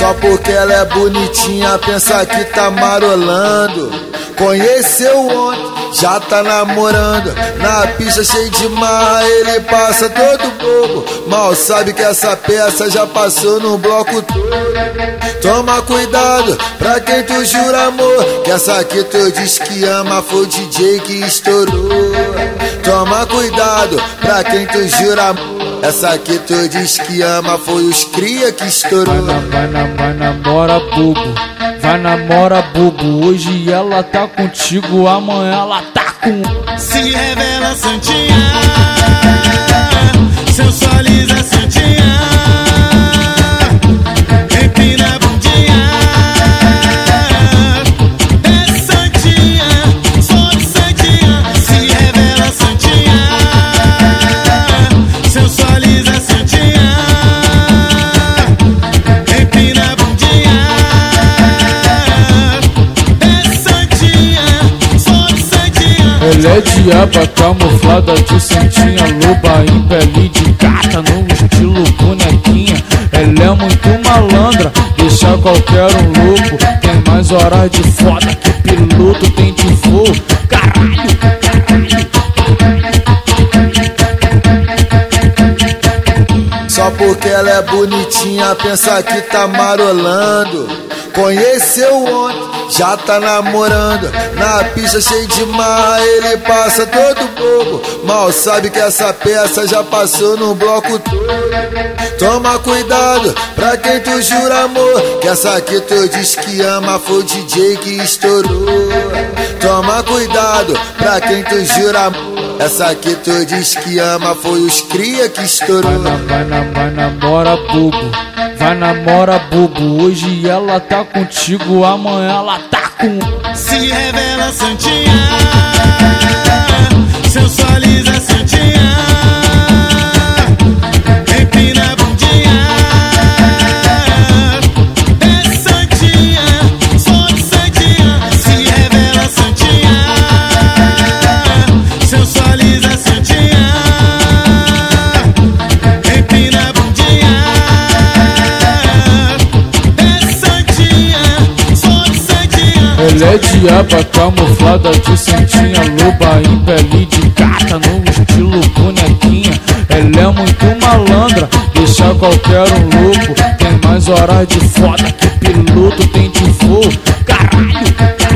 Só porque ela é bonitinha, pensa que tá marolando. Conheceu ontem, já tá namorando. Na pista cheio de marra, ele passa todo bobo. Mal sabe que essa peça já passou no bloco todo. Toma cuidado pra quem tu jura amor. Que essa aqui tu diz que ama, foi o DJ que estourou. Toma cuidado pra quem tu jura amor. Essa aqui tu diz que ama, foi os cria que estourou. Vai, na, vai, na, vai namora bobo, vai namora bobo. Hoje ela tá contigo, amanhã ela tá com. Se revela santinha, Diaba camuflada de santinha loba em pele de gata no estilo bonequinha. Ela é muito malandra, deixa qualquer um louco. Tem mais horas de foda que piloto tem de voo. Caralho, caralho. Só porque ela é bonitinha, pensa que tá marolando. Conheceu ontem, já tá namorando. Na pista cheio de marra, ele passa todo bobo. Mal sabe que essa peça já passou no bloco todo. Toma cuidado pra quem tu jura amor. Que essa aqui tu diz que ama, foi o DJ que estourou. Toma cuidado pra quem tu jura amor. Essa aqui tu diz que ama, foi os cria que estourou. Vai, na, vai, na, vai namora bobo, vai namora bobo. Hoje ela tá contigo, amanhã ela tá com. Se revela santinha, sensualiza gilete, aba camuflada de santinha Loba em pele de gata, no estilo bonequinha. Ela é muito malandra, deixa qualquer um louco. Tem mais horas de foda que piloto tem de voo. Caralho,